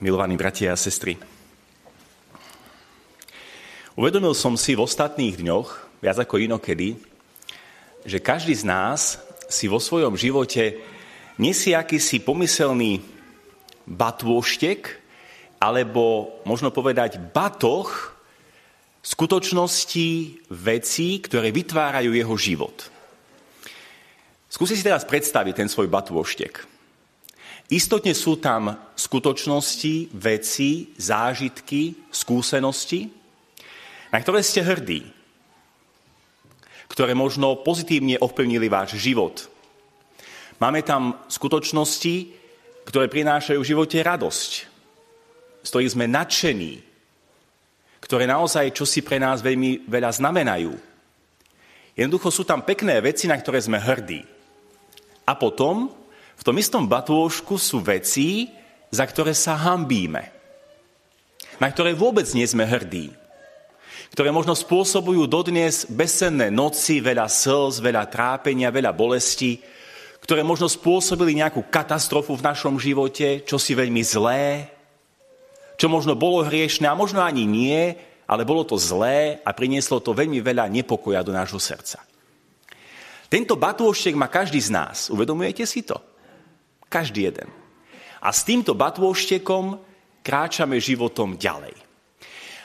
milovaní bratia a sestry. Uvedomil som si v ostatných dňoch, viac ako inokedy, že každý z nás si vo svojom živote nesie akýsi pomyselný batôštek, alebo možno povedať batoh skutočností, vecí, ktoré vytvárajú jeho život. Skúsi si teraz predstaviť ten svoj batôštek. Istotne sú tam skutočnosti, veci, zážitky, skúsenosti, na ktoré ste hrdí, ktoré možno pozitívne ovplyvnili váš život. Máme tam skutočnosti, ktoré prinášajú v živote radosť, z ktorých sme nadšení, ktoré naozaj čosi pre nás veľmi veľa znamenajú. Jednoducho sú tam pekné veci, na ktoré sme hrdí. A potom v tom istom batôžku sú veci, za ktoré sa hambíme. Na ktoré vôbec nie sme hrdí. Ktoré možno spôsobujú dodnes bezcenné noci, veľa slz, veľa trápenia, veľa bolesti, ktoré možno spôsobili nejakú katastrofu v našom živote, čo si veľmi zlé, čo možno bolo hriešne a možno ani nie, ale bolo to zlé a prinieslo to veľmi veľa nepokoja do nášho srdca. Tento batôštek má každý z nás. Uvedomujete si to? Každý jeden. A s týmto batôštekom kráčame životom ďalej.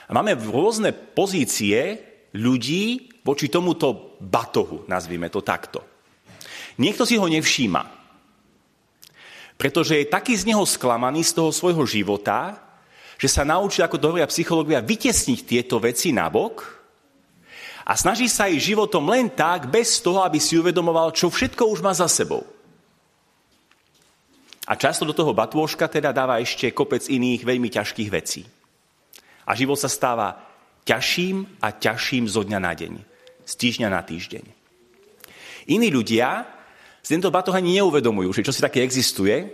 A máme rôzne pozície ľudí voči tomuto batohu, nazvime to takto. Niekto si ho nevšíma, pretože je taký z neho sklamaný z toho svojho života, že sa naučí, ako to hovoria psychológia, vytesniť tieto veci nabok a snaží sa aj životom len tak, bez toho, aby si uvedomoval, čo všetko už má za sebou. A často do toho batôžka teda dáva ešte kopec iných veľmi ťažkých vecí. A život sa stáva ťažším a ťažším zo dňa na deň. Z týždňa na týždeň. Iní ľudia si tento batoh ani neuvedomujú, že čo si také existuje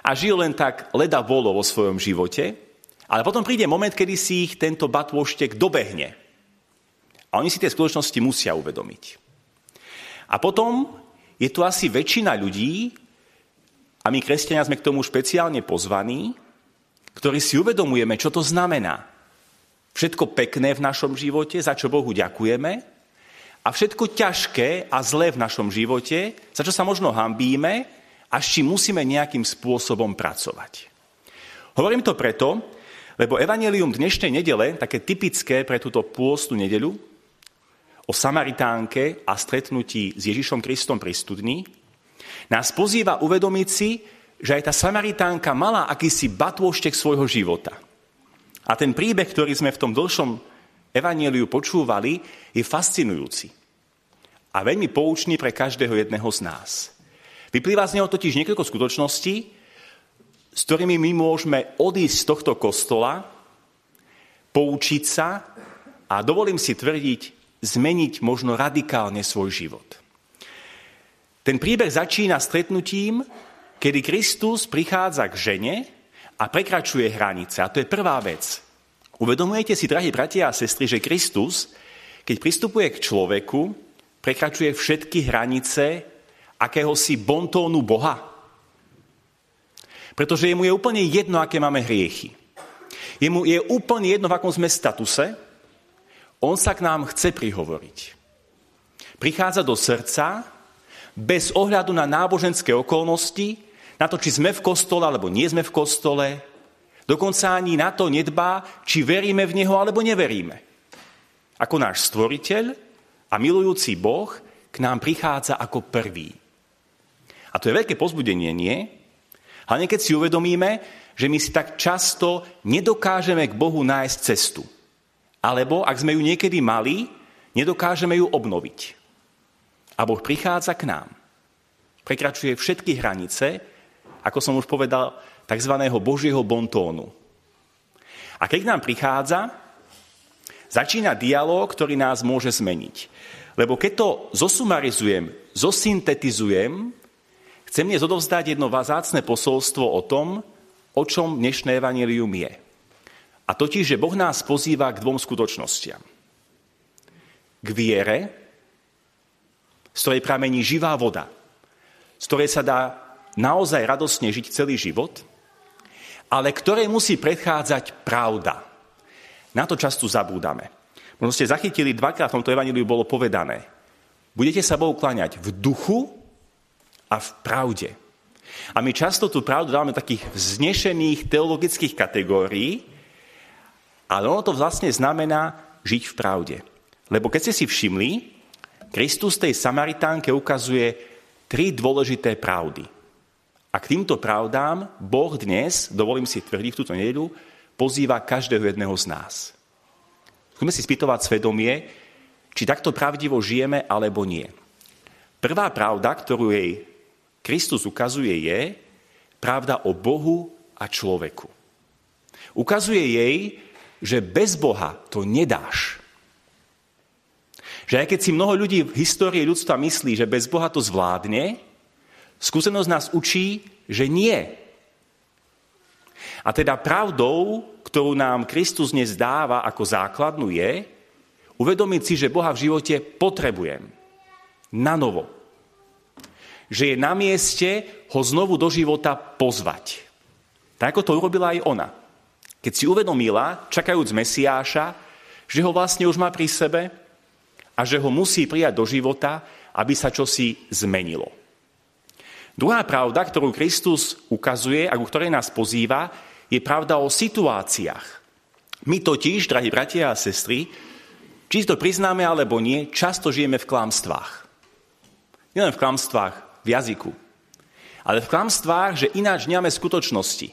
a žijú len tak leda volo vo svojom živote, ale potom príde moment, kedy si ich tento batôštek dobehne. A oni si tie skutočnosti musia uvedomiť. A potom je tu asi väčšina ľudí, a my, kresťania, sme k tomu špeciálne pozvaní, ktorí si uvedomujeme, čo to znamená. Všetko pekné v našom živote, za čo Bohu ďakujeme, a všetko ťažké a zlé v našom živote, za čo sa možno hambíme a s čím musíme nejakým spôsobom pracovať. Hovorím to preto, lebo evanelium dnešnej nedele, také typické pre túto pôstnu nedelu, o Samaritánke a stretnutí s Ježišom Kristom pri studni, nás pozýva uvedomiť si, že aj tá Samaritánka mala akýsi batôštek svojho života. A ten príbeh, ktorý sme v tom dlhšom evaníliu počúvali, je fascinujúci. A veľmi poučný pre každého jedného z nás. Vyplýva z neho totiž niekoľko skutočností, s ktorými my môžeme odísť z tohto kostola, poučiť sa a dovolím si tvrdiť, zmeniť možno radikálne svoj život. Ten príbeh začína stretnutím, kedy Kristus prichádza k žene a prekračuje hranice. A to je prvá vec. Uvedomujete si, drahí bratia a sestry, že Kristus, keď pristupuje k človeku, prekračuje všetky hranice akéhosi bontónu Boha. Pretože jemu je úplne jedno, aké máme hriechy. Jemu je úplne jedno, v akom sme statuse. On sa k nám chce prihovoriť. Prichádza do srdca bez ohľadu na náboženské okolnosti, na to, či sme v kostole alebo nie sme v kostole, dokonca ani na to nedbá, či veríme v Neho alebo neveríme. Ako náš stvoriteľ a milujúci Boh k nám prichádza ako prvý. A to je veľké pozbudenie, nie? Hlavne keď si uvedomíme, že my si tak často nedokážeme k Bohu nájsť cestu. Alebo, ak sme ju niekedy mali, nedokážeme ju obnoviť. A Boh prichádza k nám. Prekračuje všetky hranice, ako som už povedal, tzv. Božieho bontónu. A keď k nám prichádza, začína dialog, ktorý nás môže zmeniť. Lebo keď to zosumarizujem, zosyntetizujem, chcem dnes odovzdať jedno vázácne posolstvo o tom, o čom dnešné evanelium je. A totiž, že Boh nás pozýva k dvom skutočnostiam. K viere, z ktorej pramení živá voda, z ktorej sa dá naozaj radosne žiť celý život ale ktorej musí predchádzať pravda. Na to často zabúdame. Možno ste zachytili, dvakrát v tomto evaníliu bolo povedané. Budete sa Bohu kláňať v duchu a v pravde. A my často tú pravdu dávame takých vznešených teologických kategórií, ale ono to vlastne znamená žiť v pravde. Lebo keď ste si všimli, Kristus tej Samaritánke ukazuje tri dôležité pravdy. A k týmto pravdám Boh dnes, dovolím si tvrdiť v túto nedelu, pozýva každého jedného z nás. Skúsme si spýtovať svedomie, či takto pravdivo žijeme, alebo nie. Prvá pravda, ktorú jej Kristus ukazuje, je pravda o Bohu a človeku. Ukazuje jej, že bez Boha to nedáš. Že aj keď si mnoho ľudí v histórii ľudstva myslí, že bez Boha to zvládne, skúsenosť nás učí, že nie. A teda pravdou, ktorú nám Kristus dnes dáva ako základnú je, uvedomiť si, že Boha v živote potrebujem. Na novo. Že je na mieste ho znovu do života pozvať. Tak ako to urobila aj ona. Keď si uvedomila, čakajúc Mesiáša, že ho vlastne už má pri sebe, a že ho musí prijať do života, aby sa čosi zmenilo. Druhá pravda, ktorú Kristus ukazuje a ku ktorej nás pozýva, je pravda o situáciách. My totiž, drahí bratia a sestry, či to priznáme alebo nie, často žijeme v klamstvách. Nielen v klamstvách v jazyku, ale v klamstvách, že ináč nemáme skutočnosti.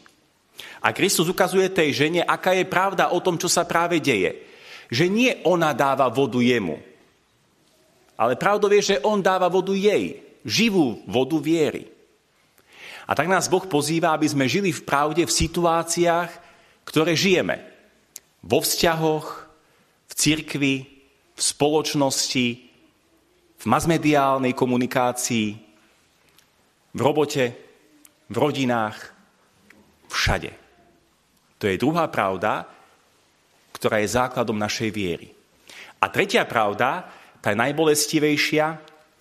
A Kristus ukazuje tej žene, aká je pravda o tom, čo sa práve deje. Že nie ona dáva vodu jemu, ale pravdou je, že on dáva vodu jej, živú vodu viery. A tak nás Boh pozýva, aby sme žili v pravde v situáciách, ktoré žijeme. Vo vzťahoch, v cirkvi, v spoločnosti, v masmediálnej komunikácii, v robote, v rodinách, všade. To je druhá pravda, ktorá je základom našej viery. A tretia pravda tá najbolestivejšia,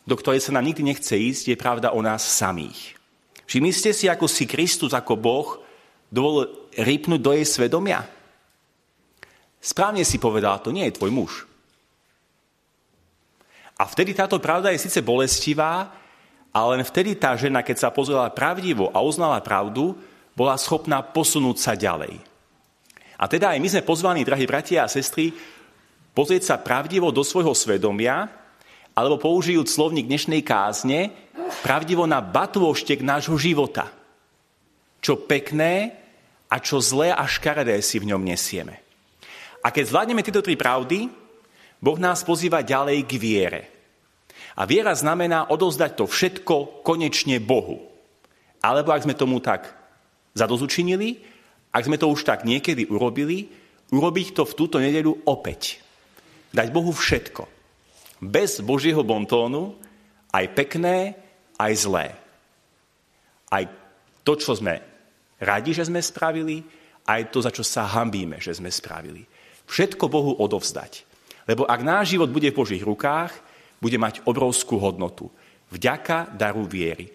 do ktorej sa nám nikdy nechce ísť, je pravda o nás samých. Všimli ste si, ako si Kristus, ako Boh, dovolil rýpnuť do jej svedomia? Správne si povedal, to nie je tvoj muž. A vtedy táto pravda je síce bolestivá, ale len vtedy tá žena, keď sa pozrela pravdivo a uznala pravdu, bola schopná posunúť sa ďalej. A teda aj my sme pozvaní, drahí bratia a sestry, pozrieť sa pravdivo do svojho svedomia, alebo použijúc slovník dnešnej kázne, pravdivo na batôštek nášho života. Čo pekné a čo zlé a škaredé si v ňom nesieme. A keď zvládneme tieto tri pravdy, Boh nás pozýva ďalej k viere. A viera znamená odovzdať to všetko konečne Bohu. Alebo ak sme tomu tak zadozučinili, ak sme to už tak niekedy urobili, urobiť to v túto nedeľu opäť. Dať Bohu všetko. Bez Božieho bontónu aj pekné, aj zlé. Aj to, čo sme radi, že sme spravili, aj to, za čo sa hambíme, že sme spravili. Všetko Bohu odovzdať. Lebo ak náš život bude v Božích rukách, bude mať obrovskú hodnotu. Vďaka daru viery.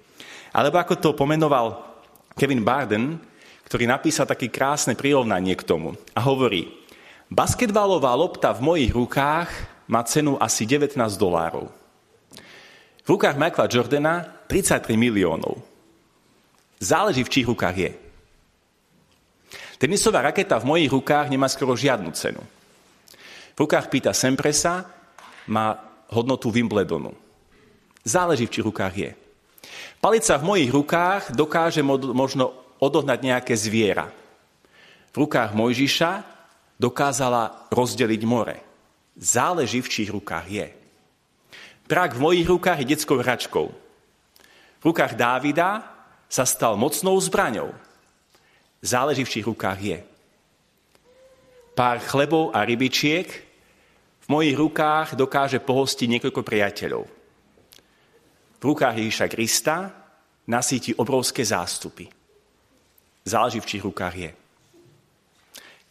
Alebo ako to pomenoval Kevin Barden, ktorý napísal také krásne prirovnanie k tomu. A hovorí, Basketbalová lopta v mojich rukách má cenu asi 19 dolárov. V rukách Michaela Jordana 33 miliónov. Záleží, v čích rukách je. Tenisová raketa v mojich rukách nemá skoro žiadnu cenu. V rukách Pita Sempresa má hodnotu Wimbledonu. Záleží, v čích rukách je. Palica v mojich rukách dokáže možno odohnať nejaké zviera. V rukách Mojžiša dokázala rozdeliť more. Záleží, v čích rukách je. Prak v mojich rukách je detskou hračkou. V rukách Dávida sa stal mocnou zbraňou. Záleží, v čích rukách je. Pár chlebov a rybičiek v mojich rukách dokáže pohostiť niekoľko priateľov. V rukách Ježiša Krista nasíti obrovské zástupy. Záleží, v čích rukách je.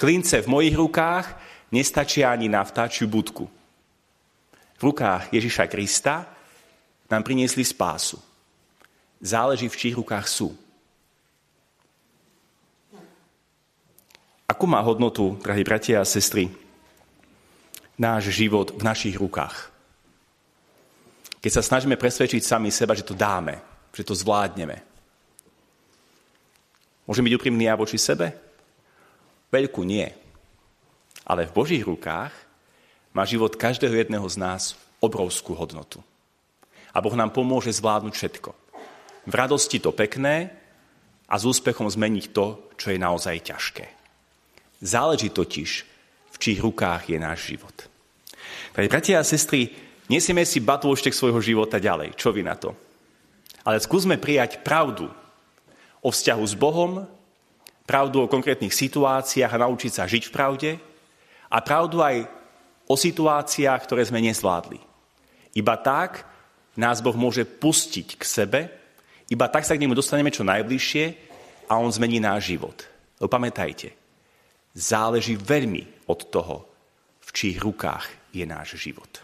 Klince v mojich rukách nestačia ani na vtáčiu budku. V rukách Ježiša Krista nám priniesli spásu. Záleží, v čích rukách sú. Akú má hodnotu, drahí bratia a sestry, náš život v našich rukách? Keď sa snažíme presvedčiť sami seba, že to dáme, že to zvládneme. Môžem byť úprimný ja voči sebe? Veľkú nie. Ale v Božích rukách má život každého jedného z nás obrovskú hodnotu. A Boh nám pomôže zvládnuť všetko. V radosti to pekné a s úspechom zmeniť to, čo je naozaj ťažké. Záleží totiž, v čích rukách je náš život. Takže, bratia a sestry, nesieme si batôštek svojho života ďalej. Čo vy na to? Ale skúsme prijať pravdu o vzťahu s Bohom, pravdu o konkrétnych situáciách a naučiť sa žiť v pravde a pravdu aj o situáciách, ktoré sme nezvládli. Iba tak nás Boh môže pustiť k sebe, iba tak sa k nemu dostaneme čo najbližšie a on zmení náš život. Lebo pamätajte, záleží veľmi od toho, v čích rukách je náš život.